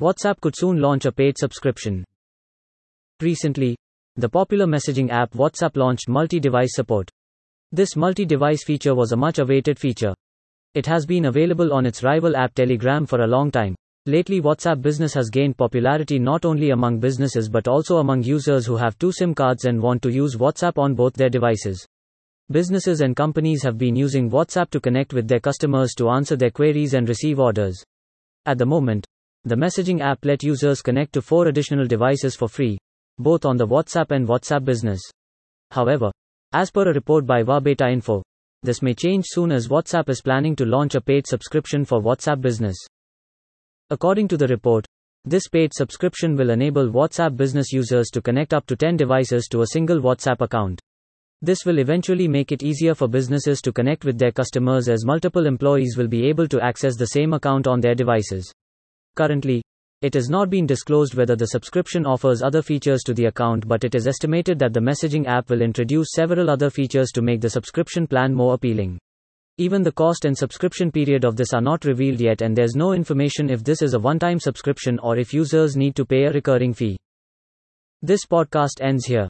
WhatsApp could soon launch a paid subscription. Recently, the popular messaging app WhatsApp launched multi device support. This multi device feature was a much awaited feature. It has been available on its rival app Telegram for a long time. Lately, WhatsApp Business has gained popularity not only among businesses but also among users who have two SIM cards and want to use WhatsApp on both their devices. Businesses and companies have been using WhatsApp to connect with their customers to answer their queries and receive orders. At the moment, the messaging app let users connect to four additional devices for free, both on the WhatsApp and WhatsApp Business. However, as per a report by WABetaInfo, this may change soon as WhatsApp is planning to launch a paid subscription for WhatsApp Business. According to the report, this paid subscription will enable WhatsApp business users to connect up to 10 devices to a single WhatsApp account. This will eventually make it easier for businesses to connect with their customers as multiple employees will be able to access the same account on their devices. Currently, it has not been disclosed whether the subscription offers other features to the account, but it is estimated that the messaging app will introduce several other features to make the subscription plan more appealing. Even the cost and subscription period of this are not revealed yet, and there's no information if this is a one time subscription or if users need to pay a recurring fee. This podcast ends here.